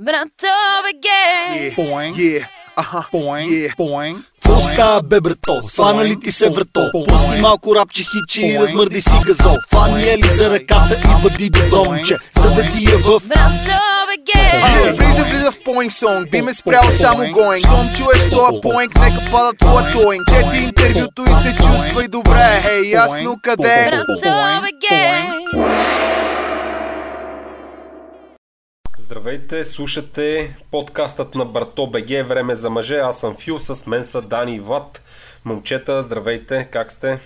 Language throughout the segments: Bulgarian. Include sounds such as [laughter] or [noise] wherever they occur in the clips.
Брато БГ! Yeah, boing, yeah, uh-huh, boing, yeah, boing. Какво става бе брато? Свана ли ти се врато? Пусни малко рапче хичи и размърди си газол Фани е ли за ръката и бъди до домче Заведи я в Брато БГ! Yeah, влиза, влиза в поинг сонг, би ме спрял само гоинг Щом чуеш тоя поинг, нека пада твоя тоинг Чети интервюто и се чувствай добре. Ей, ясно къде Брато! Здравейте, слушате подкастът на Барто БГ Време за мъже. Аз съм Фил, с мен са Дани и Влад. Момчета, здравейте, как сте?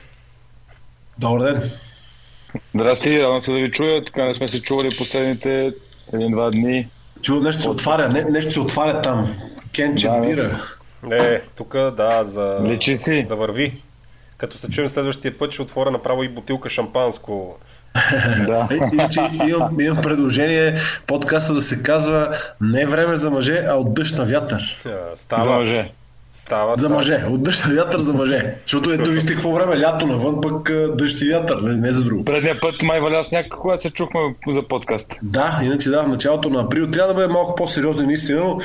Добър ден. Здрасти, радвам се да ви чуя. Така не сме се чували последните един-два дни. Чува, нещо се отваря, не, нещо се отваря там. Кенче Да, бира. Не, тук да, за Личи си. да върви. Като се чуем следващия път, ще отворя направо и бутилка шампанско. [laughs] Да. Иначе имам, имам предложение подкаста да се казва не е време за мъже, а от дъжд на вятър. А, За Става, мъже. Става, За мъже. От дъжд на вятър за мъже. Защото ето вижте какво време, лято навън, пък дъжд и вятър, нали, не за друго. Предния път май валя сняг, когато се чухме за подкаст. Да, иначе да, в началото на април трябва да бъде малко по-сериозен наистина, но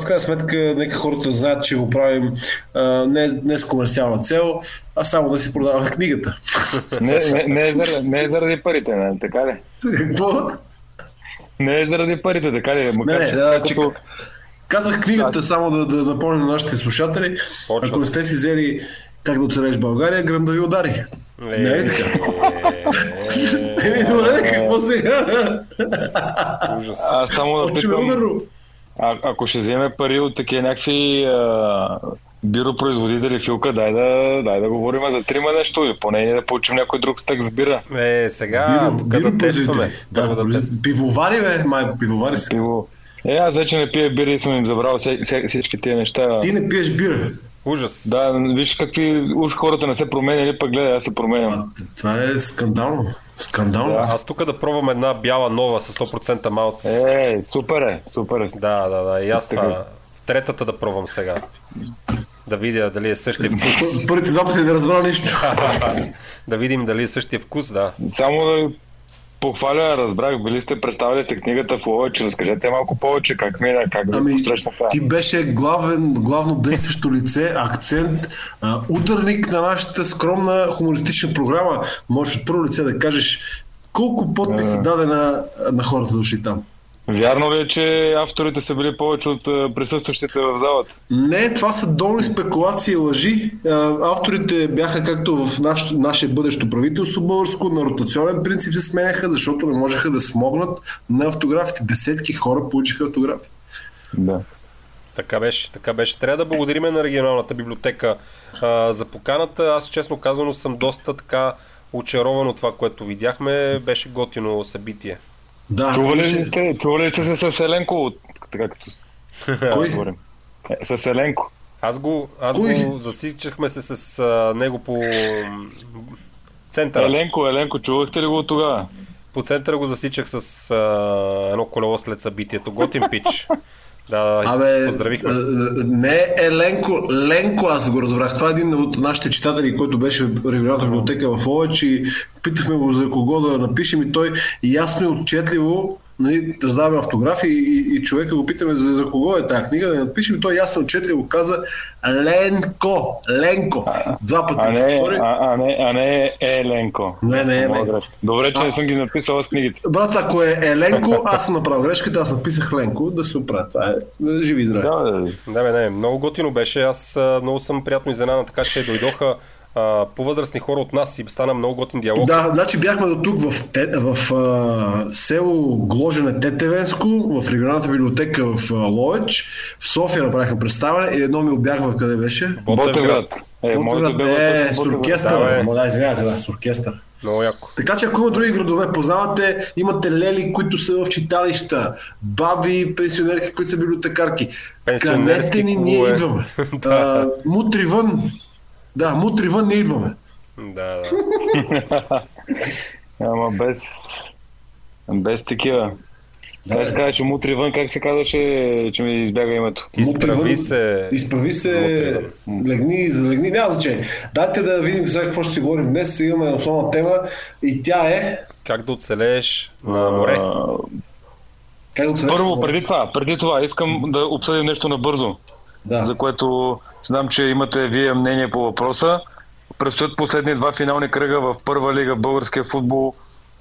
в крайна сметка нека хората знаят, че го правим а, не, не с комерциална цел, а само да си продаваме книгата. Не, не, не, е, заради, не е заради парите, не, така ли? Какво? Не е заради парите, така ли? Макар, Не, не, че да, като- че, казах книгата, само да, да напомня на нашите слушатели. Почва Ако не сте си взели как да оцелеш България, гръм да ви удари. Е, Не е така? е, [laughs] Еми, добре, какво сега? Ужас. Аз само да питам, а, ако ще вземе пари от такива някакви а, биропроизводители, Филка, дай да, дай да говорим за трима нещо, или поне да получим някой друг стък с бира. Е, сега Биро- тук да биопроизводители. тестваме. Да, да тестваме. пивовари, бе, май, пивовари са. Пиво. Е, аз вече не пия бира и съм им забрал всички тия неща. Ти не пиеш бира. Ужас. Да, виж какви уж хората не се променяли, пък гледай, аз се променям. А, това е скандално. Скандално. Аз тук да пробвам една бяла нова с 100% малц. Е, супер е, супер е. Да, да, да. И аз това. В третата да пробвам сега. Да видя дали е същия вкус. Първите два пъти не разбрал нищо. [laughs] да видим дали е същия вкус, да. Само да похваля, разбрах, били сте представили сте книгата в Ловеч, разкажете малко повече как мина, как да Ами, посрещнаха. ти беше главен, главно действащо лице, акцент, а, ударник на нашата скромна хумористична програма. Можеш от първо лице да кажеш колко подписи даде на, на хората дошли там. Вярно ли е, че авторите са били повече от присъстващите в залата? Не, това са долни спекулации и лъжи. Авторите бяха както в наш, наше бъдещо правителство българско, на ротационен принцип се сменяха, защото не можеха да смогнат на автографите. Десетки хора получиха автографи. Да. Така беше, така беше. Трябва да благодариме на регионалната библиотека а, за поканата. Аз честно казано съм доста така очарован от това, което видяхме. Беше готино събитие. Да, Чували ли имаше- сте, чували ли сте се с Еленко, така като [laughs] Кой? говорим? Е, с Еленко. Аз го, аз Кой? го засичахме се с а, него по центъра. Еленко, Еленко, чувахте ли го от тогава? По центъра го засичах с а, едно колело след събитието. Готин [laughs] пич. Да, Абе, поздравихме. а, а, не Еленко, Ленко, аз го разбрах. Това е един от нашите читатели, който беше в регионалната библиотека в Ловеч и питахме го за кого да напишем и той ясно и отчетливо нали, раздаваме автографи и, и, човека го питаме за, за кого е тази книга, да напишем той ясно и отчетливо каза Ленко, Ленко. Два пъти. А не, повтори. а, а не, а не е Еленко. Не, не е Еленко. Добре, че А. не съм ги написал с книгите. Брат, ако е Еленко, аз съм направил грешката, аз написах Ленко, да се оправя. Това е живи и здрави. Да, бе, Да, бе, не, много готино беше. Аз много съм приятно изненадан, така че дойдоха а, по-възрастни хора от нас и стана много готин диалог. Да, значи бяхме до тук в, те, в а, село Гложене Тетевенско, в регионалната библиотека в а, Ловеч. В София направиха представяне и едно ми обягва къде беше. Ботевград. Е, Ботевград, бе е, с оркестър. Да, бе. Да, извинявайте, да, с оркестър. Много яко. Така че ако има други градове, познавате, имате лели, които са в читалища, баби, пенсионерки, които са библиотекарки. Пенсионерски Канете ни, ние идваме. [laughs] Да. а, мутри вън. Да, мутри вън, ние идваме. Да, да. [laughs] Ама без... Без такива. Да, Аз казваш, мутри вън, как се казваше, че ми избяга името. Изправи се. Изправи се, легни, залегни, няма значение. Дайте да видим сега какво ще си говорим днес. Имаме основна тема и тя е Как да оцелееш на море. А, Как го цареш? Първо, преди това, преди това, искам да обсъдим нещо набързо, Да. за което знам, че имате вие мнение по въпроса. Предстоят последни два финални кръга в първа лига българския футбол.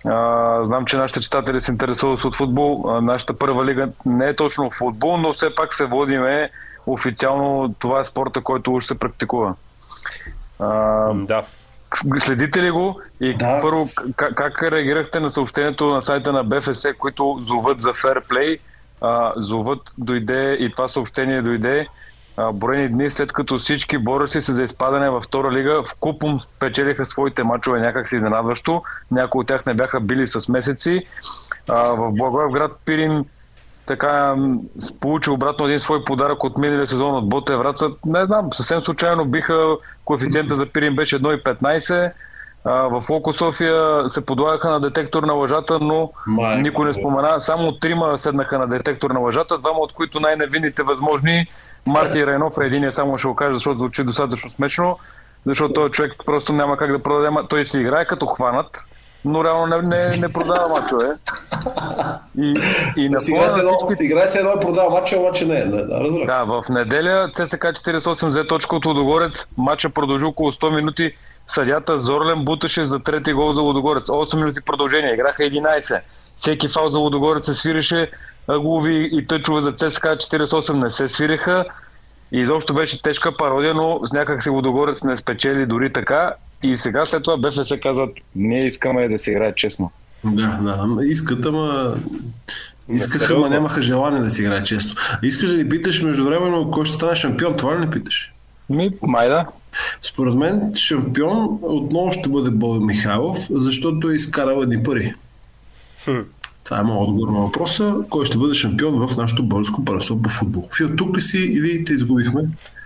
А, знам, че нашите читатели се интересуват от футбол. А, нашата първа лига не е точно футбол, но все пак се водиме официално. Това е спорта, който уж се практикува. А, Да. Следите ли го? И Да. първо, как, как реагирахте на съобщението на сайта на БФС, които зоват за ферплей? Зовът дойде и това съобщение дойде броени дни след като всички борещи се за изпадане във втора лига в купом печелиха своите мачове някак си изненадващо. Някои от тях не бяха били с месеци. В Благоевград Пирин така получи обратно един свой подарък от миналия сезон от Боте Враца. Не знам, съвсем случайно биха коефициента за Пирин беше 1,15. А, в Локо София се подлагаха на детектор на лъжата, но Майко никой не спомена. Само трима седнаха на детектор на лъжата, двама от които най-невинните възможни. Марти Райнов е единия, само ще го кажа, защото звучи достатъчно смешно, защото този човек просто няма как да продаде. Той си играе като хванат, но реално не, не, не продава мачове. И, и на фона се едно, всички играе се едно и продава матча, обаче не е. Да, да, разбрах. да, в неделя ЦСК 48 взе точка от Лудогорец. Матча продължи около 100 минути. Съдята Зорлен буташе за трети гол за Лудогорец. 8 минути продължение. Играха 11. Всеки фал за Лудогорец се свиреше. А Голови и тъчове за ЦСК 48 не се свиреха. И изобщо беше тежка пародия, но с някак си Лудогорец не спечели дори така. И сега след това БФС казват, ние искаме да се играе честно. Да, да. Искат, ама... Искаха, ама нямаха желание да си играе често. Искаш да ни питаш междувременно кой ще стане шампион, това ли не питаш? Ми, майда. Според мен шампион отново ще бъде Бой Михайлов, защото е изкарал едни пари. Това е моят отговор на въпроса. Кой ще бъде шампион в нашото българско първенство по футбол? Фил, тук ли си или те изгубихме?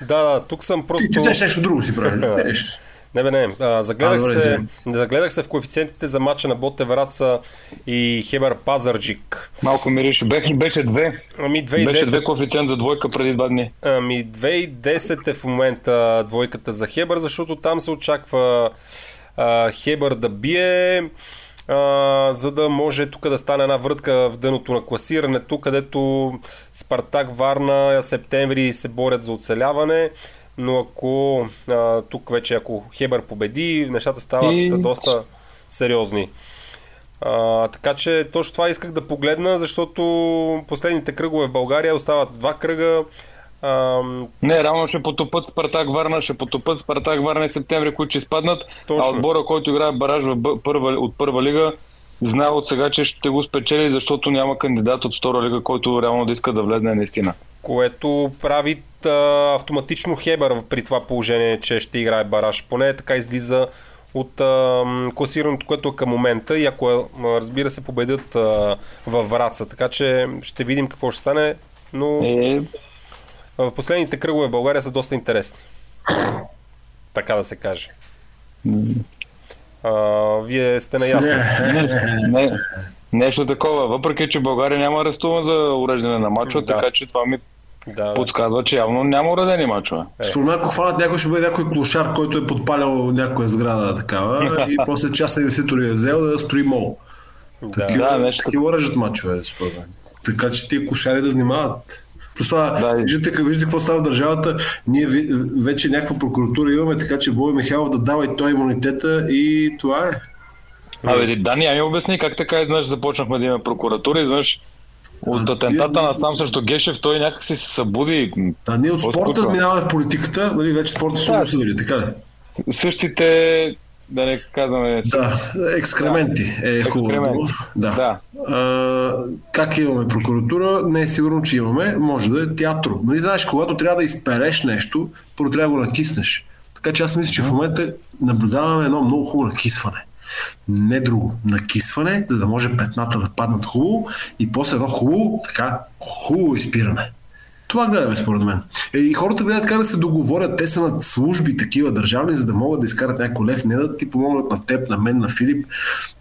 Да, да, тук съм просто... Ти четеш нещо друго си правиш. [laughs] Четеш. Не, бе, не. А, загледах, А, добре, се, извини. загледах се в коефициентите за матча на Боте Враца и Хебър Пазарджик. Малко мирише. Беше, беше две. Ами Беше 2,10 две коефициент за двойка преди два дни. Ами 2,10 е в момента двойката за Хебър, защото там се очаква а, Хебър да бие, а, за да може тук да стане една врътка в дъното на класирането, където Спартак, Варна, септември се борят за оцеляване. Но ако а, тук вече, ако Хебър победи, нещата стават И- доста сериозни. А, така че точно това исках да погледна, защото последните кръгове в България остават два кръга. Ам, Не, реално ще потопат Спартак Варна, ще потопат Спартак Варна и септември, които ще изпаднат. Точно. А отбора, който играе бараж в първа, от първа лига, знае от сега, че ще го спечели, защото няма кандидат от втора лига, който реално да иска да влезне наистина. което прави а, автоматично Хебър при това положение, че ще играе бараж. Поне така излиза от а, класирането, което е към момента и ако разбира се победят а, във Враца. Така че ще видим какво ще стане, но Е, в последните кръгове в България са доста интересни. Така да се каже. А, вие сте наясно. не, нещо такова. Въпреки, че България няма арестуван за уреждане на мачове, Да. така че това ми Да, да. подсказва, че явно няма уредени мачове. Според мен, ако хванат някой, ще бъде някой клошар, който е подпалял някоя сграда такава и [laughs] после част инвеститор е взел да строи мол. да. Такива, Да, нещо такива режат мачове, според мен. Така че тия кошари да внимават. Просто Да. виждате, виждате какво става в държавата. Ние вече някаква прокуратура имаме, така че Бой Михайлов да дава и той имунитета и това е. Абе, Дани, я ми обясни как така изведнъж започнахме да имаме прокуратура, изведнъж от атентата на сам срещу Гешев, той някак си се събуди. А ние от спорта минаваме в политиката, нали, вече спорта Да. съдили, така ли? Същите, да не казваме, Да, екскременти е хубаво. Екскременти. Да. Да. А, как имаме прокуратура? Не е сигурно, че имаме. Може да е театро. Нали знаеш, когато трябва да изпереш нещо, първо трябва да го накиснеш. Така че аз мисля, че в момента наблюдаваме едно много хубаво накисване. Не друго. Накисване, за да може петната да паднат хубаво и после едно хубаво, така, хубаво изпиране. Това гледаме според мен. Е, И хората гледат как да се договорят. Те са над служби такива държавни, за да могат да изкарат някой лев, не да ти помогнат на теб, на мен, на Филип,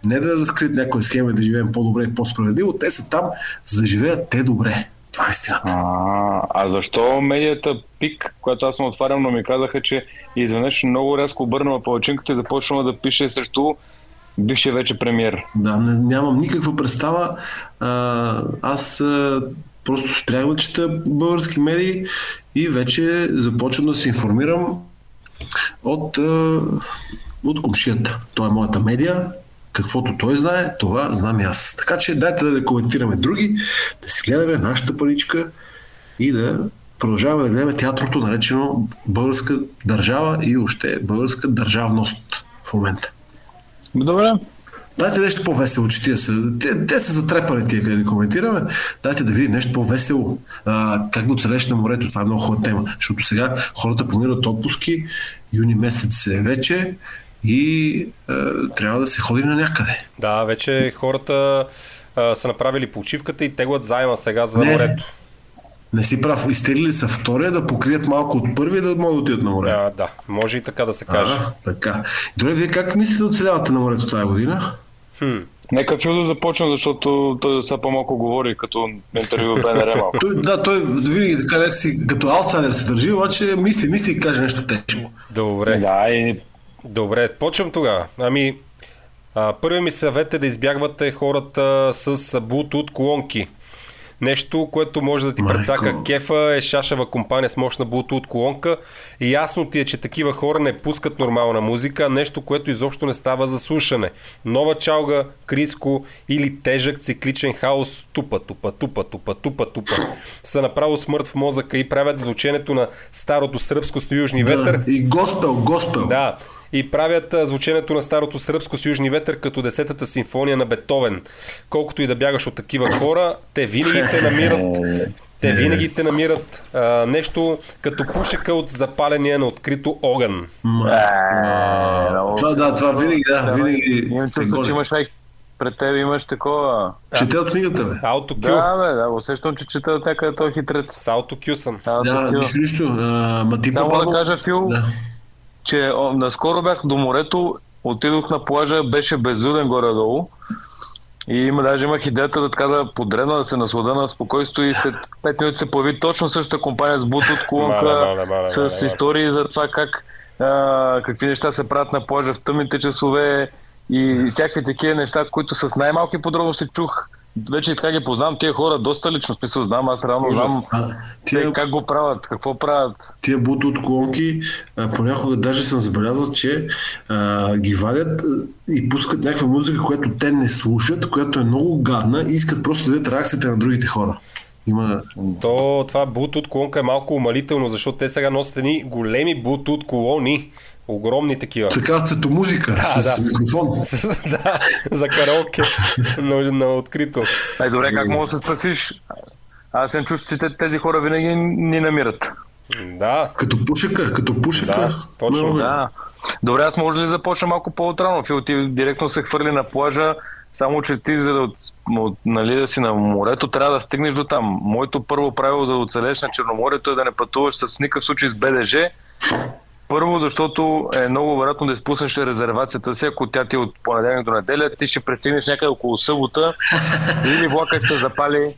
не да разкрият някоя схема и да живеем по-добре и по-справедливо. Те са там, за да живеят те добре. Това е истината. А, а защо медията ПИК, която аз съм отварям, но ми казаха, че изведнъж много рязко обърнала палачинката и започнала да пише срещу Бившия вече премьер. Да, не, нямам никаква представа. А, аз а, просто спрях да чета български медии и вече започвам да се информирам от, от комшията. Той е моята медия. Каквото той знае, това знам и аз. Така че дайте да коментираме други, да си гледаме нашата паричка и да продължаваме да гледаме театрото, наречено българска държава и още българска държавност в момента. Добре. Дайте нещо по-весело, че тия са. Те, те са затрепали тия, къде да коментираме. Дайте да видим нещо по-весело. А, как да оцелеш на морето. Това е много хубава тема. Защото сега хората планират отпуски. Юни месец е вече и а, трябва да се ходи на някъде. Да, вече хората а, са направили почивката и теглят заема сега за Не. морето. Не си прав. Изтеглили са втория да покрият малко от първия да могат да отидат на море. А, да, може и така да се каже. А, така. Добре, вие как мислите да оцелявате на морето тази година? Нека Фил да започне, защото той сега по-малко говори като интервю в БНР малко. Той, да, той винаги така някакси като аутсайдер се държи, обаче мисли, мисли и каже нещо тежко. Добре. Да, и Добре, почвам тогава. Ами, а, първи ми съвет е да избягвате хората с Bluetooth колонки. Нещо, което може да ти Майко. прецака кефа е шашева компания с мощна Bluetooth колонка. И ясно ти е, че такива хора не пускат нормална музика, нещо, което изобщо не става за слушане. Нова чалга, криско или тежък цикличен хаос тупа, тупа, тупа, тупа, тупа, тупа. Са направо смърт в мозъка и правят звученето на старото сръбско с южни ветър Да, и госпел, госпел. да, и правят звученето на старото сръбско с южни ветър като десетата симфония на Бетовен. Колкото и да бягаш от такива хора, те винаги те намират те винаги те намират а, нещо като пушека от запаления на открито огън. Е, Това, да, това винаги, да, винаги Имам те чувство, че гони. имаш. Пред теб имаш такова. Чете от книгата, бе. Autocue. Да, бе, да, усещам, че чета от някъде този хитрец. С Autocue съм. Да, нищо, нищо. Ма ти Само да кажа, Фил, Да. Че наскоро бях до морето, отидох на плажа, беше безлюден горе-долу. И има, даже имах идеята да така да подредна, да се наслада на спокойствие и след 5 минути се появи точно същата компания с колонка, Мале, мале, мале, с истории за това как а, какви неща се правят на плажа в тъмните часове и всякакви такива неща, които с най-малки подробности чух. Вече така ги познавам тия хора доста лично, в смисъл знам, аз реално знам А, те тия, как го правят, какво правят. тия колонки, а, понякога даже съм забелязал, че а, ги вадят и пускат някаква музика, която те не слушат, която е много гадна и искат просто да видят реакцията на другите хора. Има... То, това Bluetooth колонка е малко умалително, защото те сега носят едни големи Bluetooth колони. Огромни такива. Така цветомузика [laughs] с да. микрофон. [laughs] да, за караоке на, на открито. Ай, добре, как мога да се спасиш? Аз съм чувствам, че те- тези хора винаги ни намират. Да, Като пушека, като пушека. Да, точно. Много е. Да. Добре, аз може ли да започна малко по-отрано? Фил, ти директно се хвърли на плажа, само че ти, за да, от, от, нали, да си на морето, трябва да стигнеш до там. Моето първо правило за да оцелеш на Черноморието е да не пътуваш с никакъв случай с БДЖ. Първо, защото е много вероятно да изпуснеш резервацията си, ако тя ти е от понеделник до неделя, ти ще пристигнеш някъде около събота, [laughs] или влакът ще запали,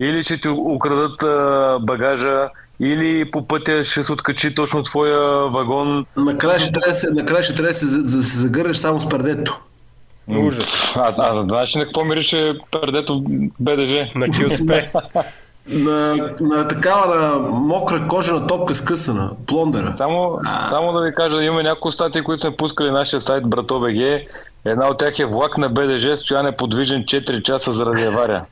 или ще ти украдат а, багажа, или по пътя ще се откачи точно твоя вагон. Накрая ще трябва да се, накрая ще трябва да се, за- да се загърнеш само с предето. ужас. А, а знаеш ли на какво мирише предето БДЖ? На Кюспе. [laughs] На, на такава на мокра кожена топка скъсана, плондера. Само, само да ви кажа, имаме няколко статии, които сме пускали на нашия сайт Брато.бг. Една от тях е влак на БДЖ, стояне подвижен 4 часа заради авария.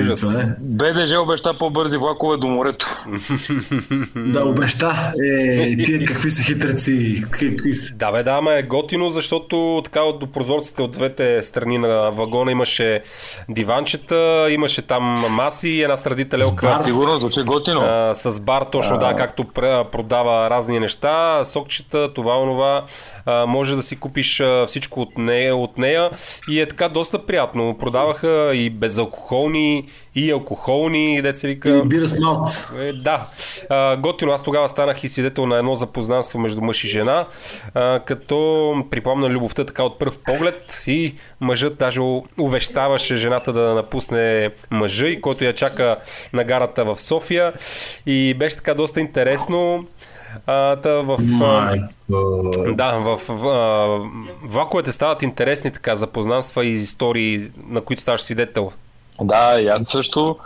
Ужас. Това е. БДЖ обеща по-бързи влакове до морето. Да, обеща. Е, тия какви са хитреци, какви са. Да, бе, да, ама е готино, защото така от до прозорците от двете страни на вагона имаше диванчета, имаше там маси и една страдителелка. Сигурно звучи готино. А, с бар, точно да, както пр- продава разни неща, сокчета, това, онова. А, може да си купиш а, всичко от нея, от нея и е така доста приятно. Продаваха и безалкохолни, и алкохолни, деца се вика. И бира с малт. Е, да. А, готино. Аз тогава станах и свидетел на едно запознанство между мъж и жена, а, като припомна любовта така от пръв поглед и мъжът даже увещаваше жената да напусне мъжа и който я чака на гарата в София. И беше така доста интересно. А, та в, да, в, в а, влаковете стават интересни така запознанства и истории, на които ставаш свидетел. Да, и аз също.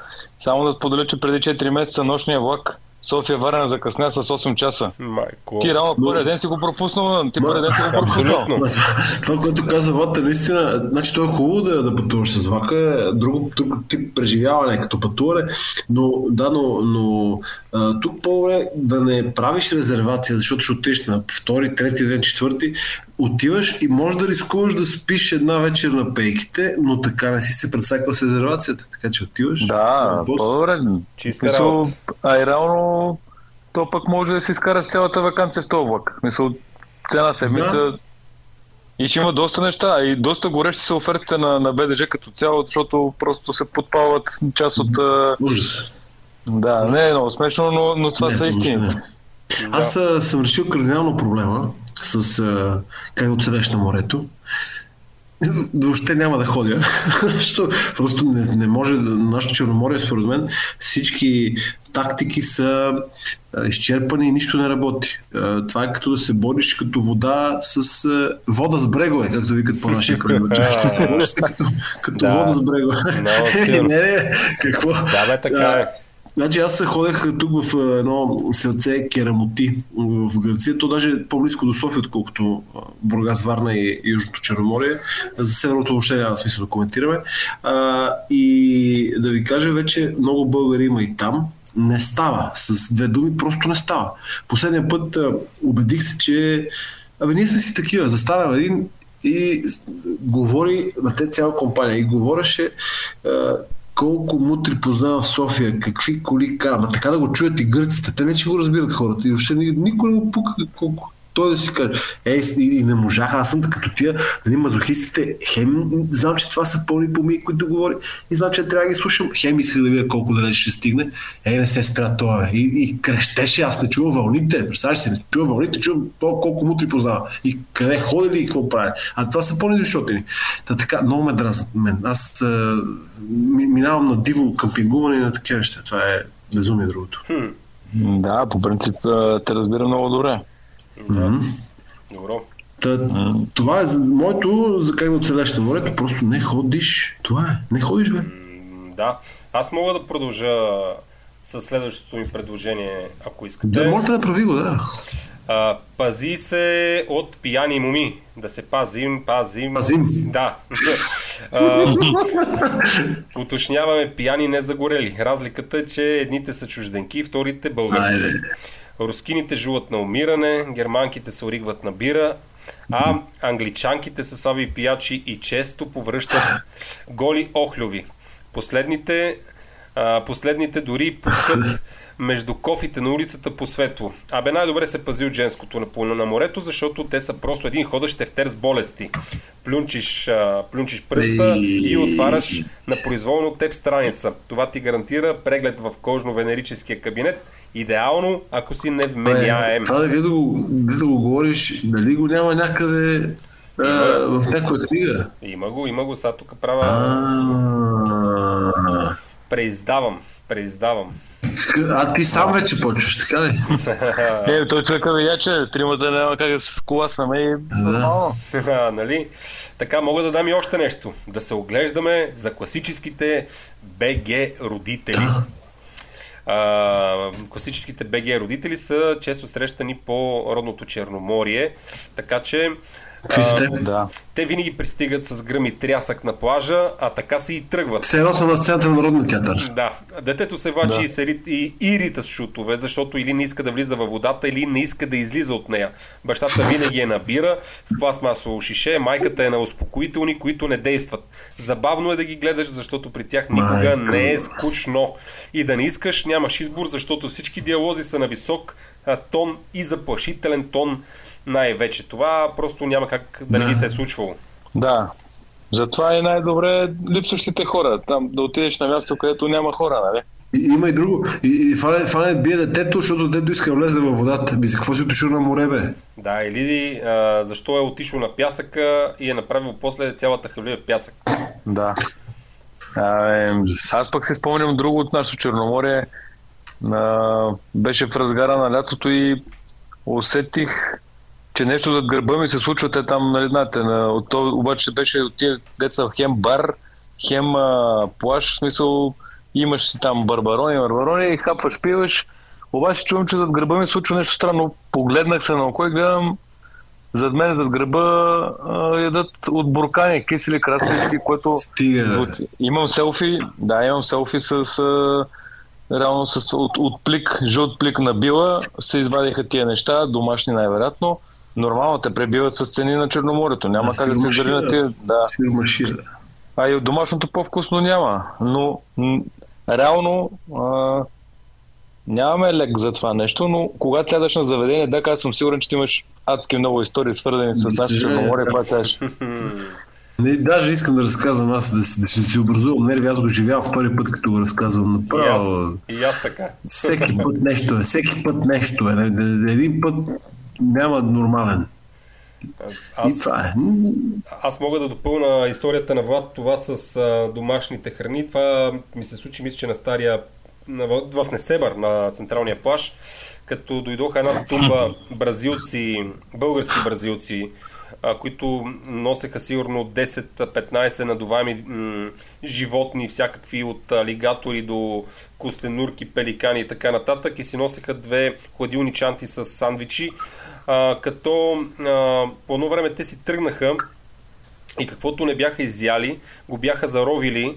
Само да споделя, че преди 4 месеца нощния влак София Варна закъсня с 8 часа. Майко. Ти реално първия ден си го пропуснал, ти първия ден си го пропуснал. Това, което каза Ват е наистина, значи то е хубаво да, да пътуваш с влака, друг, друг тип преживяване като пътуване, но да, но, но а, тук по-добре да не правиш резервация, защото ще отидеш на втори, трети ден, четвърти, отиваш и можеш да рискуваш да спиш една вечер на пейките, но така не си се предсакал с резервацията, така че отиваш. Да, по-добре. Чиста Мисъл, работа. а и реално то пък може да си изкараш цялата вакансия в този влак. Мисъл, една седмица Да. и ще има доста неща. И доста горещи са офертите на, на БДЖ като цяло, защото просто се подпалват част от... Ужас. Да, не е много смешно, но, но това Не, са това въобще истини. не. Аз съм решил кардинално проблема с а, как да отседеш на морето. Въобще няма да ходя, [laughs] просто не, не може да, нашето Черноморие, според мен, всички тактики са а, изчерпани и нищо не работи. А, това е като да се бориш като вода с а, вода с брегове, както викат по нашия [laughs] преводачи. Бориш се като, като Да. вода с брегове. [laughs] Не, не, какво? Да, бе, така е. Значи аз ходех тук в едно селце Керамоти в Гърция. То даже е по-близко до София, отколкото Бургас, Варна и, Южното Черноморие. За Северното въобще няма смисъл да коментираме. А, и да ви кажа, вече много българи има и там. Не става. С две думи просто не става. Последния път а, убедих се, че Абе, ние сме си такива. Застана един и говори, на те цяла компания, и говореше а, колко мутри познава в София, какви коли кара. Ма така да го чуят и гърците. Те не че го разбират хората. И ни- никой не го пука колко той да си каже, ей, и, не можаха, аз съм като тия, нали, мазохистите, хем знам, че това са пълни помии, които говори, и знам, че трябва да ги слушам, хем исках да видя колко далеч ще стигне, ей, не се спря това, и, и крещеше, аз не чувам вълните, представяш си, не чувам вълните, чувам то колко мутри познава, и къде ходили и какво прави, а това са по-низвишотени. Та така, много ме дразнат мен, аз а, ми, минавам на диво къмпингуване и на такива неща, това е безумие другото. Да, по принцип те разбира много добре. Добро. Та, това е моето, за как да оцелеш на морето, просто не ходиш. Това е. Не ходиш, бе. М, Да. Аз мога да продължа с следващото ми предложение, ако искате. Да, можете да прави го, да. А, пази се от пияни моми. Да се пазим, пазим. Пазим. Да. а, уточняваме пияни не загорели. Разликата е, че едните са чужденки, вторите българи. Айде. Рускините жуват на умиране, германките се оригват на бира, а англичанките са слаби пиячи и често повръщат голи охлюви. Последните, а, последните дори пускат между кофите на улицата по светло. Абе най-добре се пази от женското на, на морето, защото те са просто един ходещ тефтер с болести. Плюнчиш, а, плюнчиш пръста и отваряш на произволно от теб страница. Това ти гарантира преглед в кожно-венерическия кабинет. Идеално, ако си невменяем. Това да вие да го, да го говориш, дали го няма някъде в някоя книга? Има го, има го, сега тук правя... Преиздавам, преиздавам. А ти сам вече почваш, така ли? [laughs] Е, той човека видя, че тримата няма как да се сколасаме и нормално. [laughs] А, нали? Така, мога да дам и още нещо. Да се оглеждаме за класическите БГ родители. А, класическите БГ родители са често срещани по родното Черноморие, така че Какви сте? Да. те винаги пристигат с гръм и трясък на плажа, а така си и тръгват. Все едно съм на сцената на Народния театър. Да, детето се влачи Да. и, се и, и рита с шутове, защото или не иска да влиза във водата, или не иска да излиза от нея. Бащата винаги е набира в пластмасово шише, майката е на успокоителни, които не действат. Забавно е да ги гледаш, защото при тях никога Майко. не е скучно. И да не искаш, нямаш избор, защото всички диалози са на висок а, тон и заплашителен тон най-вече. Това просто няма как да не ви се е случвало. Да. Затова е най-добре липсващите хора. Там да отидеш на място, където няма хора, нали? И, има и друго. И, и фане, фане бие детето, защото детето иска да влезе във водата. Би за какво си отишъл на море, бе? Да, или а, защо е отишъл на пясъка и е направил после цялата хавлия в пясък. Да. А, е, аз пък се спомням друго от нашото Черноморие. А, беше в разгара на лятото и усетих, че нещо зад гърба ми се случва, те там, нали, знаете, на, то, обаче беше от тия деца хем бар, хем а, плаш, в смисъл имаш си там барбарони, барбарони, хапваш, пиваш, обаче чувам, че зад гърба ми се случва нещо странно. Погледнах се на око и гледам зад мен, зад гърба а, ядат от буркани, кисели краставици, което Стига. от, имам селфи, да, имам селфи с а, реално с, от, от плик, жълт плик на била, се извадиха тия неща, домашни най-вероятно. Нормално те пребиват с цени на Черноморието. Няма как да се държи на тия. Да. Да. А и от домашното по-вкусно няма. Но м- реално а, нямаме лек за това нещо, но когато сядаш на заведение, да, аз съм сигурен, че ти имаш адски много истории, свързани с нашето Черноморие, да. когато сядаш. [laughs] Не, даже искам да разказвам аз, да, си- да си, да си образувам нерви. Аз го живях втори път, като го разказвам. И Направо. аз, и аз така. Всеки път нещо е. Всеки път нещо е. Един път няма нормален. И Аз, това е. аз мога да допълна историята на Влад, това с а, домашните храни. Това ми се случи, мисля, че на стария в Несебър, на централния плаж, като дойдоха една тумба бразилци, български бразилци, а, които носеха сигурно 10-15 надуваеми животни, всякакви от алигатори до костенурки, пеликани и така нататък. И си носеха две хладилни чанти с сандвичи, а, като а, по едно време те си тръгнаха и каквото не бяха изяли, го бяха заровили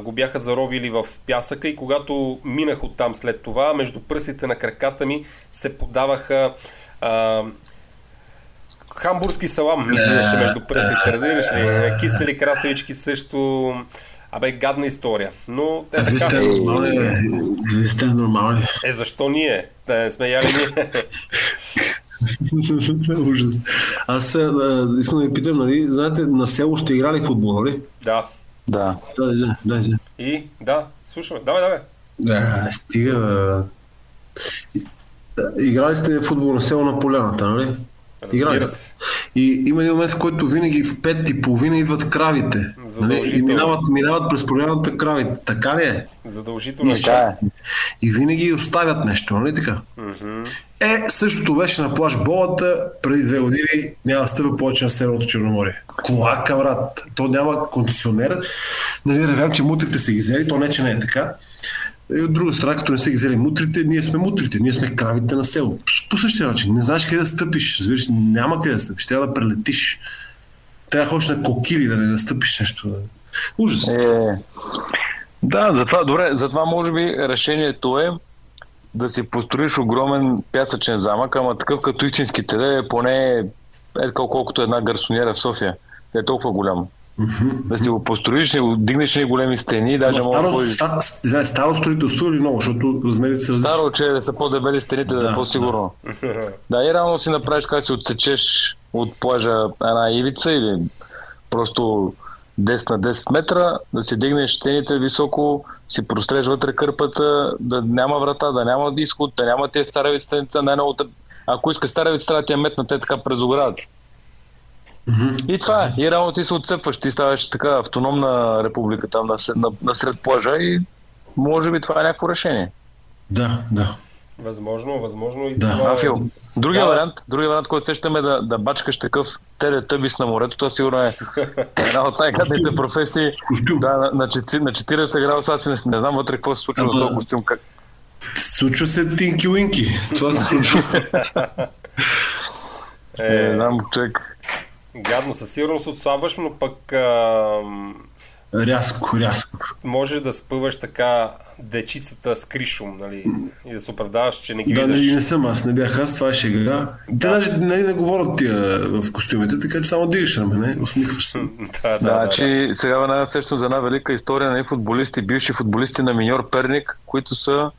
го бяха заровили в пясъка и когато минах оттам след това, между пръстите на краката ми се подаваха хамбургски салам ми излизаше между пръстите, разбираш ли? Кисели краставички също. Абе, гадна история. Но те Вие така. сте нормални. Вие сте нормални. Е, защо ние? Да не сме яли ние. [laughs] Ужас. Аз а, искам да ви питам, нали, знаете, на село сте играли футбол, нали? да. Да. Да, да, да. да. И, да, слушаме. Давай, давай. Да, стига, бе. Играли сте футбол на село на поляната, нали? Се. И има един момент, в който винаги в пет и половина идват кравите. Нали? И минават, минават през поляната кравите. Така ли е? Задължително. Така е. И винаги оставят нещо, нали така? Е, същото беше на плаж Болата преди две години. Няма да стъпа повече на Северното Черноморие. Клака, брат. То няма концесионер. Нали, ревям, че мутрите са ги взели. То не, че не е така. И от друга страна, като не са ги взели мутрите, ние сме мутрите. Ние сме кравите на село. По същия начин. Не знаеш къде да стъпиш. Разбираш, няма къде да стъпиш. Трябва да прелетиш. Трябва да ходиш на кокили, да не да стъпиш нещо. Ужас. Е, да, затова, добре, затова може би решението е да си построиш огромен пясъчен замък, ама такъв като истинските да е поне е колко- колкото една гарсониера в София. Е толкова голям. Да си го построиш, да го дигнеш ни големи стени, даже може да старо, ходиш ста, ста, старо строителство или ново, защото размерите са различни. старо, че да са по-дебели стените, да, Да, е по-сигурно. [laughs] Да. и реално си направиш как си отсечеш от плажа една ивица или просто 10 на 10 метра, да си дигнеш стените високо, си простреш вътре кърпата, да няма врата, да няма изход, да няма тези старевици стените, най-новата. Ако искаш старевици, трябва да ти я метна те така през оградата. И това е. И реално ти се отцепваш, ти ставаш така автономна република там насред, на, насред плажа и може би това е някакво решение. Да, да. Възможно, възможно и Да. това е- Афил. Другия Да. вариант, другия вариант, който сещаме да, да бачкаш такъв телетъбис на морето, това сигурно е една от най-гадните професии. Да, на, на, чети- на 40 градуса аз не, не знам вътре какво се случва на този костюм. Как... Случва се Тинки Уинки. Това се случва. [laughs] Не е, знам, човек. Гадно със сигурност отслабваш, но пък а, рязко, рязко. можеш да спъваш така дечицата с кришум, нали? И да се оправдаваш, че не ги Да, виждаш. не, не съм аз, не бях аз, това е шега. Те даже нали, не говорят тия в костюмите, така че само дигаш рамене, усмихваш се. да, [laughs] да, да, да. Значи, сега веднага сещам за една велика история на футболисти, бивши футболисти на миньор Перник, които са,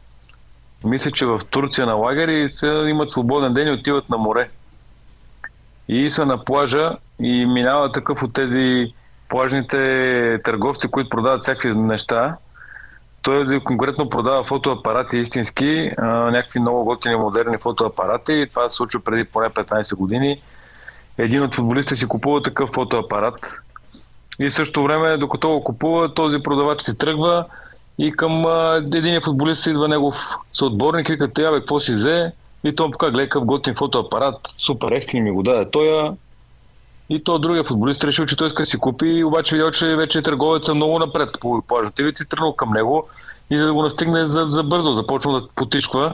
мисля, че в Турция на лагери и са, имат свободен ден и отиват на море. И са на плажа и минава такъв от тези плажните търговци, които продават всякакви неща. Той конкретно продава фотоапарати истински, а, някакви много готини модерни фотоапарати и това се случва преди поне 15 години. Един от футболистите си купува такъв фотоапарат и в същото време, докато го купува, този продавач си тръгва и към а, един футболист идва негов съотборник и вика, «Те, бе, какво си взе? И той му показва, гледай какъв готин фотоапарат, супер ефтин ми го даде той. И то другия футболист решил, че той иска да си купи, обаче видял, че вече търговеца много напред по плажната ивица и тръгнал към него и за да го настигне за, за започнал да потичква.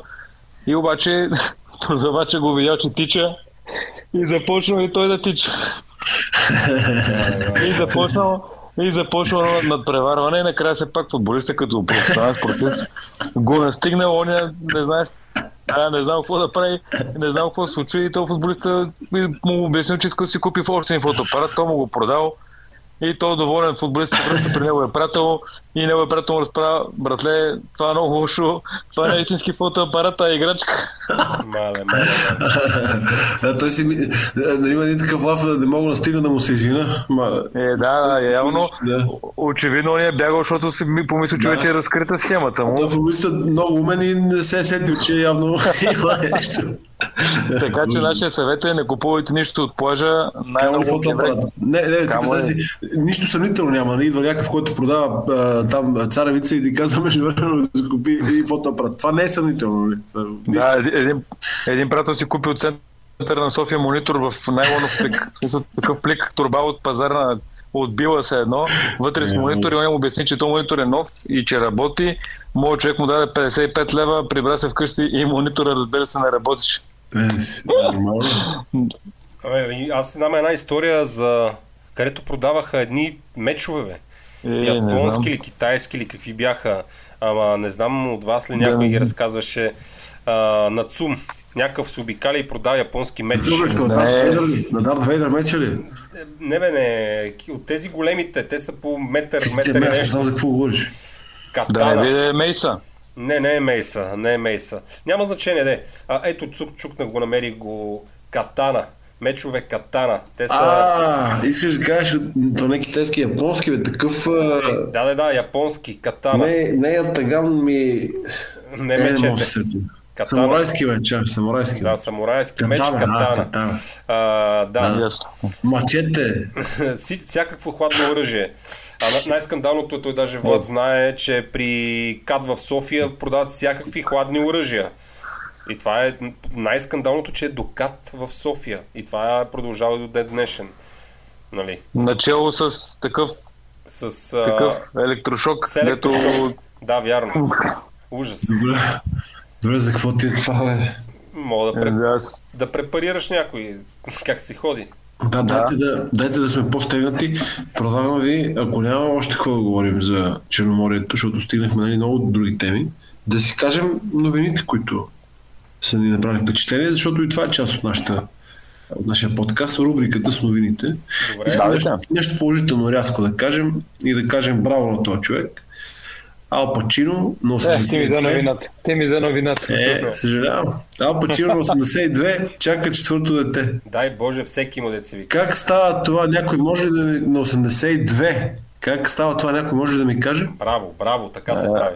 И обаче [laughs] продавача го видял, че тича и започнал и той да тича. [laughs] и започнал и започва надпреварване и накрая се пак футболиста като професионален спортист го настигнал, оня не знаеш да, не знам какво да прави, не знам какво се случи и то футболиста му обяснил, че иска да си купи още фотоапарат, то му го продал и то доволен. Футболист се връща при него е прател и него прател му разправя, братле, това е много лошо, това не е истински фотоапарат, а е играчка. Мале, мале, мале. Да, той си ми... да, да има един такъв лав, да не мога да стигна да му се извина. Ма... Е, да, явно, Да. очевидно он е бягал, защото си ми помисли, че Да. вече е разкрита схемата му. Да, футболистът много умен и не се е сетил, че явно [laughs] има нещо. Така че нашия съвет е не купувайте нищо от плажа. Най-много фотоапарат? Не, не, си, нищо съмнително няма. Нали? Идва някакъв, който продава там царевица и ти казва между време да си купи и фотоапарат. Това не е съмнително. Нали? Да, един, един, приятел си купи от центъра на София монитор в найлонов плик. Такъв плик, турба от пазарна отбила се едно, вътре с Е, монитор и он му обясни, че то монитор е нов и че работи. Моят човек му даде 55 лева, прибра се вкъщи и монитора, разбира се, не работеше. Е, и аз знам една история за където продаваха едни мечове, бе. Е, не Японски или китайски или какви бяха. Ама не знам от вас ли някой Да. ги разказваше. А, на ЦУМ. Някакъв се обикаля и продава японски меч. Добре, на Не. Дарт на Вейдър меча ли? Не бе, не. От тези големите, те са по метър, метър и не нещо. знам за какво говориш. Да Катана. не виде Мейса. Не, не е Мейса, не е Мейса. Няма значение, де. А, ето, цук, чукнах го, намерих го. Катана. Мечове Катана. Те са... А, искаш да кажеш, то не е китайски, японски, бе, такъв... а, Да, да, да, японски. Катана. Не, Не, не ятаган ми... не Е, да мечете. сетя. Катана. Самурайски чак, самурайски. Да, самурайски меч Катана, а, Катана. катана. А, да. Ясно. Мачете. [laughs] Всякакво хладно оръжие. А най- най-скандалното е, той даже Влад знае, че при КАД в София продават всякакви хладни оръжия. И това е най-скандалното, че е до КАД в София. И това продължава до ден днешен. Нали? Начало с такъв, С... А... такъв електрошок, с дето... електрошок. [laughs] Да, вярно. Ужас. Добре. Добре, за какво ти е това, бе? Мога да, Е, пре... да, аз- да препарираш някой. [laughs] Как си ходи. Да, дайте да, дайте да сме по-стегнати. Продавам ви, ако няма още какво да говорим за Черноморието, защото стигнахме нали, много други теми, да си кажем новините, които са ни направили впечатление, защото и това е част от нашата от нашия подкаст, рубриката с новините. Добре. Искам Да, нещо, да. нещо положително рязко да кажем и да кажем браво на този човек. Ал Пачино на Е, ти ми за 82. новината. Ти ми за новината. Е, съжалявам. Ал Пачино на 82 чака четвърто дете. Дай Боже, всеки му деца вика. Как става това? Някой може да ми... На 82. Как става това? Някой може да ми каже? Браво, браво, така се прави.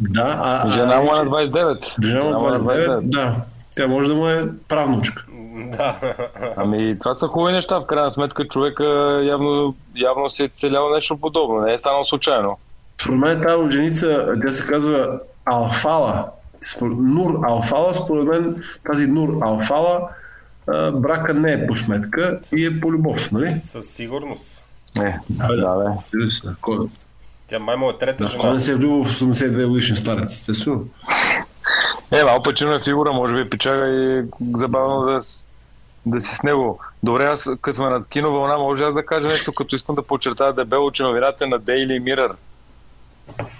Да, а... а- Жена му е на 29. Жена му е е на 29, да. Тя може да му е правнучка. Да. Ами, това са хубави неща. В крайна сметка човека явно, явно си е целял нещо подобно. Не е станало случайно. Според мен тази женица, тя се казва Алфала. Нур Алфала, според мен тази Нур Алфала брака не е по сметка и е по любов, нали? Със сигурност. Не, Да, бе. да, Тя май му е трета да, жена. кой не се е влюбил в 82 годишен старец, естествено. Е, Ал Пачино е фигура, може би печага и забавно да, да си с него. Добре, аз като сме над кино вълна, може аз да кажа нещо, като искам да подчертая дебело, че новината е на Daily Mirror.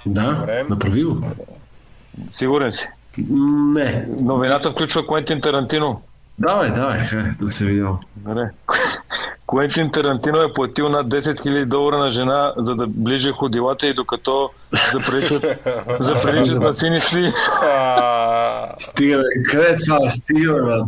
Да, Добре. направи го. Сигурен си. Не. Новината включва Куентин Тарантино. Давай, давай, хай, да се видим. Добре. Куентин Тарантино е платил над 10 000 долара на жена, за да ближе ходилата и докато заприличат, [laughs] заприличат на сини сли. А, Стига, къде е това? Стига, бе, брат.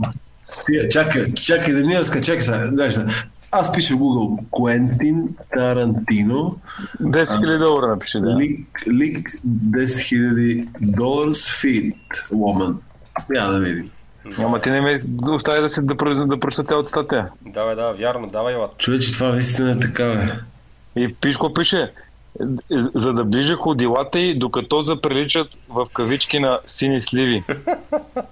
Стига, чакай, чакай да ни разка, чакай сега. Дай сега. Аз пиша в Google Куентин Тарантино, 10 000 долара напиши, да. лик, лик 10 000 долара feed woman. Я да видим. Ама ти не ме остави да, си, да, про- да прочета цялата статия. да, бе, да, вярно, давай, Лад. Човече, това наистина е така, бе. И пиш какво пише. За да ближе ходилата й, докато заприличат в кавички на сини сливи. [laughs]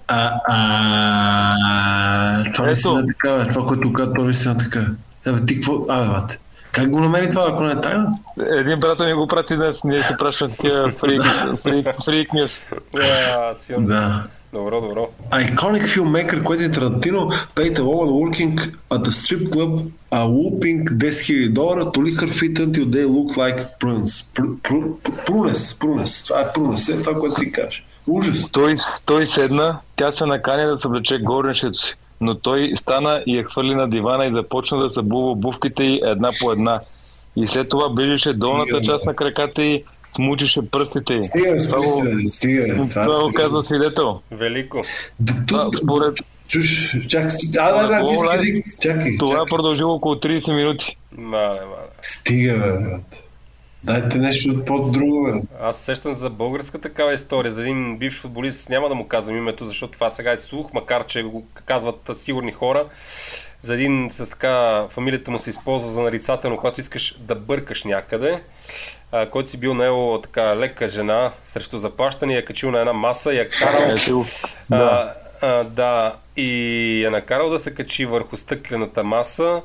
А, а, това Ето. наистина е така, бе. Това, което казва, това наистина е така. Абе, ти какво? Абе, бате. Как го намери това, ако не е тайна? Един приятел ни го прати днес, ние си пращаме такива фрик, фрик, фрик нюс. Да, силно. Да. Добро, добро. Iconic filmmaker Quentin Tarantino paid a woman working at a strip club a whooping 10 000 долара to lick her feet until they look like prunes. Pr- pr- Прунес, прунес. Това е прунес, е това, което ти кажеш. Ужас. Той, той седна, тя се накани да съблече горнището си, но той стана и я хвърли на дивана и започна да събува обувките й една по една. И след това ближеше долната част на краката й, смучеше пръстите. Стига, се, стига. Това го казва свидетел. Велико. Д- Това, Тут, според чуш, чакай, а, да, да, английски е- език, чакай, това е продължило около 30 минути. Мале, мале. Стига, бе, брат. Дайте нещо по-друго, бе. Аз се сещам за българска такава история, за един бивш футболист, няма да му казвам името, защото това сега е слух, макар че го казват сигурни хора. За един с така, фамилията му се използва за нарицателно, когато искаш да бъркаш някъде, а, който си бил наел така лека жена срещу заплащане, я качил на една маса, я карал, Ето го. да. А, а, да, и я накарал да се качи върху стъклената маса,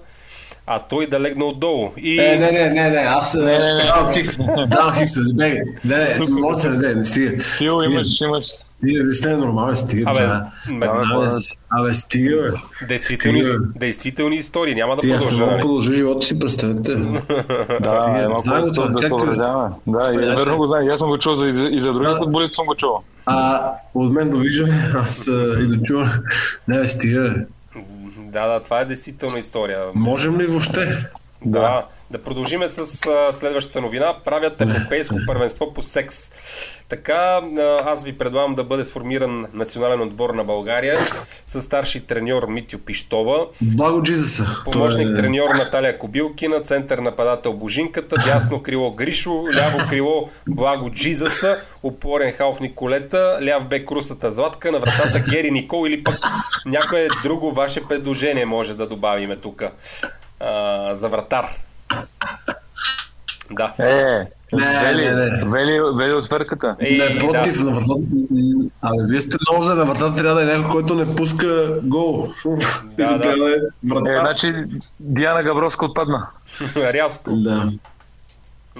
а той да легне отдолу. И... Е, не, не, не, не, аз не, не. давам хикс, давам хикс, не, не, не, не, може да не, не стига. Фил, имаш, имаш. Стига, ви сте нормални, стига. Абе, ме- Абе, Абе, стига, бе. Действителни, Стига, бе. действителни истории, няма да Ти аз не продължа. мога да нали? продължа живота си, представете. Да, е малко това, да уредяваме. Да, и Бе, верно го знам. Аз съм го чул за, и за други футболисти съм го чул. А, от мен довиждане, аз и да чувам. Не, бе, стига, бе. Да, да, това е действителна история. Можем ли въобще? Да. Да продължиме с а, следващата новина. Правят европейско първенство по секс. Така, аз ви предлагам да бъде сформиран национален отбор на България с старши треньор Митю Пиштова, Благо Джизаса. помощник Той е- треньор Наталия Кобилкина, център нападател Божинката, дясно крило Гришо, ляво крило Благо Джизаса, опорен халф Николета, ляв бек Русата Златка, на вратата Гери Никол или пък някое друго ваше предложение може да добавиме тук а, за вратар. Да. Е, Не, Вели, не, не. Вели, Вели от ферката. Ей, Не, против, да. на вратата. Абе, вие сте много за на вратата, трябва да е някой, който не пуска гол. да. Да, [laughs] трябва да е Е, врата. значи Диана Габровска отпадна. Рязко, Да.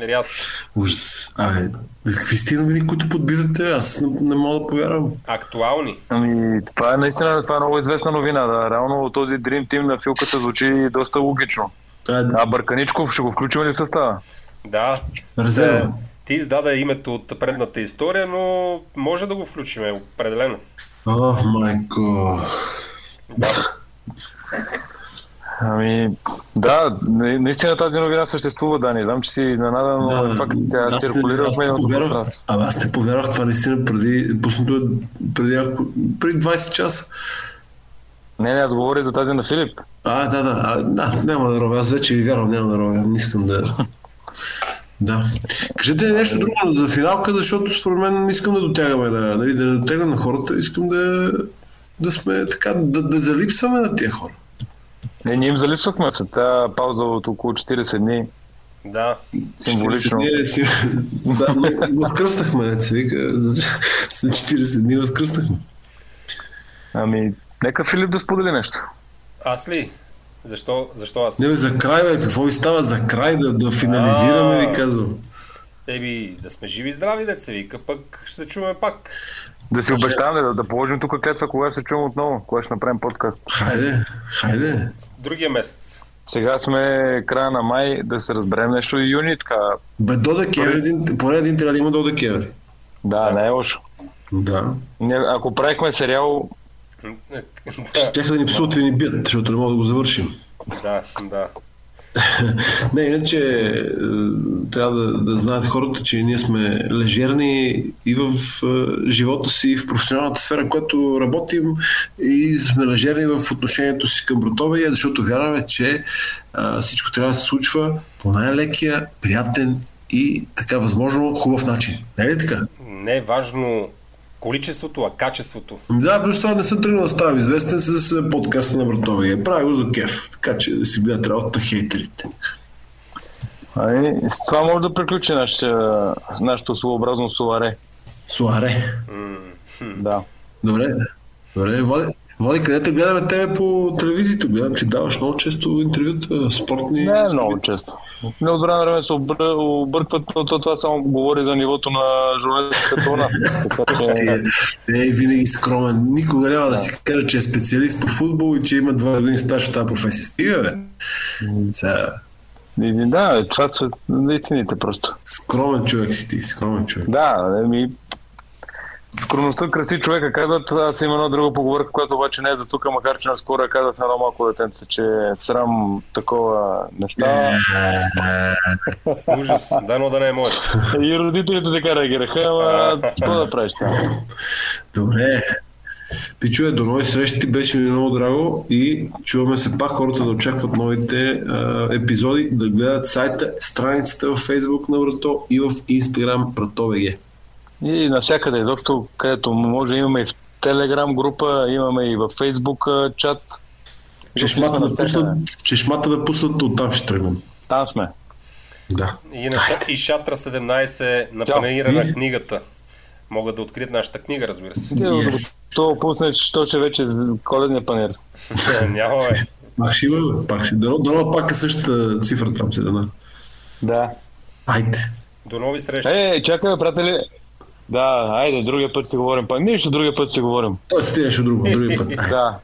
Рязко. Ужас. Абе, какви сте новини, които подбирате? Аз не, не мога да повярвам. Актуални. Ами, това е наистина това е много известна новина. Да. Реално този Dream Team на филката звучи доста логично. А, А Бърканичков ще го включим ли в състава? Да. резерва. Е, Ти издаде името от предната история, но може да го включим, определено. О, майко. [laughs] Ами, да, на- наистина тази новина съществува, да, не знам, че си изненадан, но е факт, тя циркулира аз в медийното пространство. Абе, аз не повярвах това наистина преди, пуснато е преди, преди 20 часа. Не, не, аз говоря за тази на Филип. А, да, да, а, да, няма да ровя. Аз вече ви вярвам, няма да ровя. Не искам да... [laughs] Да. Кажете нещо друго за финалка, защото според мен не искам да дотягаме на, нали, да не дотягам на хората, искам да, да сме така, да, да залипсваме на тия хора. Не, ние им залипсвахме след тази пауза от около 40 дни. Да. Символично. 40 дни, си, да, но възкръснахме, не се вика. След 40 дни възкръснахме. Ами, нека Филип да сподели нещо. Аз ли? Защо, защо аз? Не бе, за край, бе, какво ви става за край, да, да финализираме, ви казвам. Еби, да сме живи и здрави, деца вика, пък ще се чуваме пак. Да си обещаваме да, да положим тук клетва, кога ще се чувам отново, кога ще направим подкаст. Хайде, хайде. Другия месец. Сега сме края на май, да се разберем нещо и юни, така. Бе, до декември, един, поне един трябва да има до декември. Да, не е лошо. Да. Ние, ако правихме сериал, [laughs] Щяха да ни псуват и да ни бият, защото не мога да го завършим. да, да. Не, иначе е, трябва да, да знаят хората, че ние сме лежерни и в е, живота си, и в професионалната сфера, в която работим и сме лежерни в отношението си към братовия, защото вярваме, че а, всичко трябва да се случва по най-лекия, приятен и така възможно хубав начин. Не е ли така? Не е важно количеството, а качеството. Да, плюс това не съм тръгнал да ставам известен с подкаста на братовия. Правя го за кеф, така че да си гледат работата хейтерите. ами, с това може да приключи нашето, нашето своеобразно суваре. Суаре. Да. Добре. Добре, Влади, Влади, къде те гледаме тебе по телевизията? Гледам, че даваш много често интервюта, спортни. Не много често. Не от време време се обр- объркват, но то- това само говори за нивото на журналистиката у нас. [laughs] Ти е, винаги скромен. Никога няма да си каже, че е специалист по футбол и че има два години стаж в тази професия. Стига, бе. Да, това са истините просто. скромен човек си ти, скромен човек. Да, еми, скромността краси човека, казват. Аз имам една друга поговорка, която обаче не е за тук, макар че наскоро я казах на едно малко детенце, че е срам такова неща. [laughs] Ужас. Дано да не е моето. И родителите така реагираха, ама какво да правиш сега? [laughs] Добре. Пичове, до нови срещи, беше ми много драго и чуваме се пак хората да очакват новите а, епизоди, да гледат сайта, страницата в Facebook на Врато и в Instagram Врато.бг. И навсякъде, изобщо, където може, имаме и в Телеграм група, имаме и в Фейсбук чат. Чешмата да, пуснат, чешмата да пуснат, оттам ще тръгнем. Там сме. Да. И, на, и Шатра 17 на панаира на книгата. Могат да открият нашата книга, разбира се. Yes. То пуснеш, то ще вече е коледния панер. Няма, бе. Пак ще има, пак ще. Дано, дано пак е същата цифра там, седена. Да. Айде. До нови срещи. Е, чакай, приятели. Да, айде, другия път ще говорим. Пак нищо, другия път ще говорим. Той се друго, другия път. Да.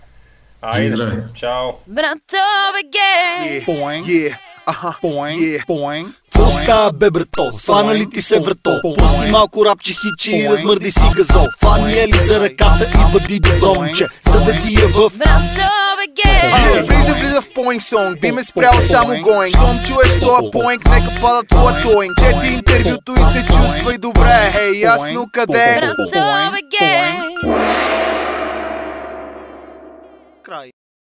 Айде. здравей. Чао. Братове гей. Boing, Yeah, аха, boing, yeah. boing. Какво става, бе, брато? Свана ли ти се врато? Пусти малко рапче хичи и размърди си газол. Фани е ли за ръката и бъди до домче? Заведи я в Братове. Yeah, влиза, влиза в поинг сонг, би ме спрял само гоинг Щом чуеш тоя поинг, нека пада твоя тоинг Чети интервюто и се чувствай добре Хей, ясно къде Братове.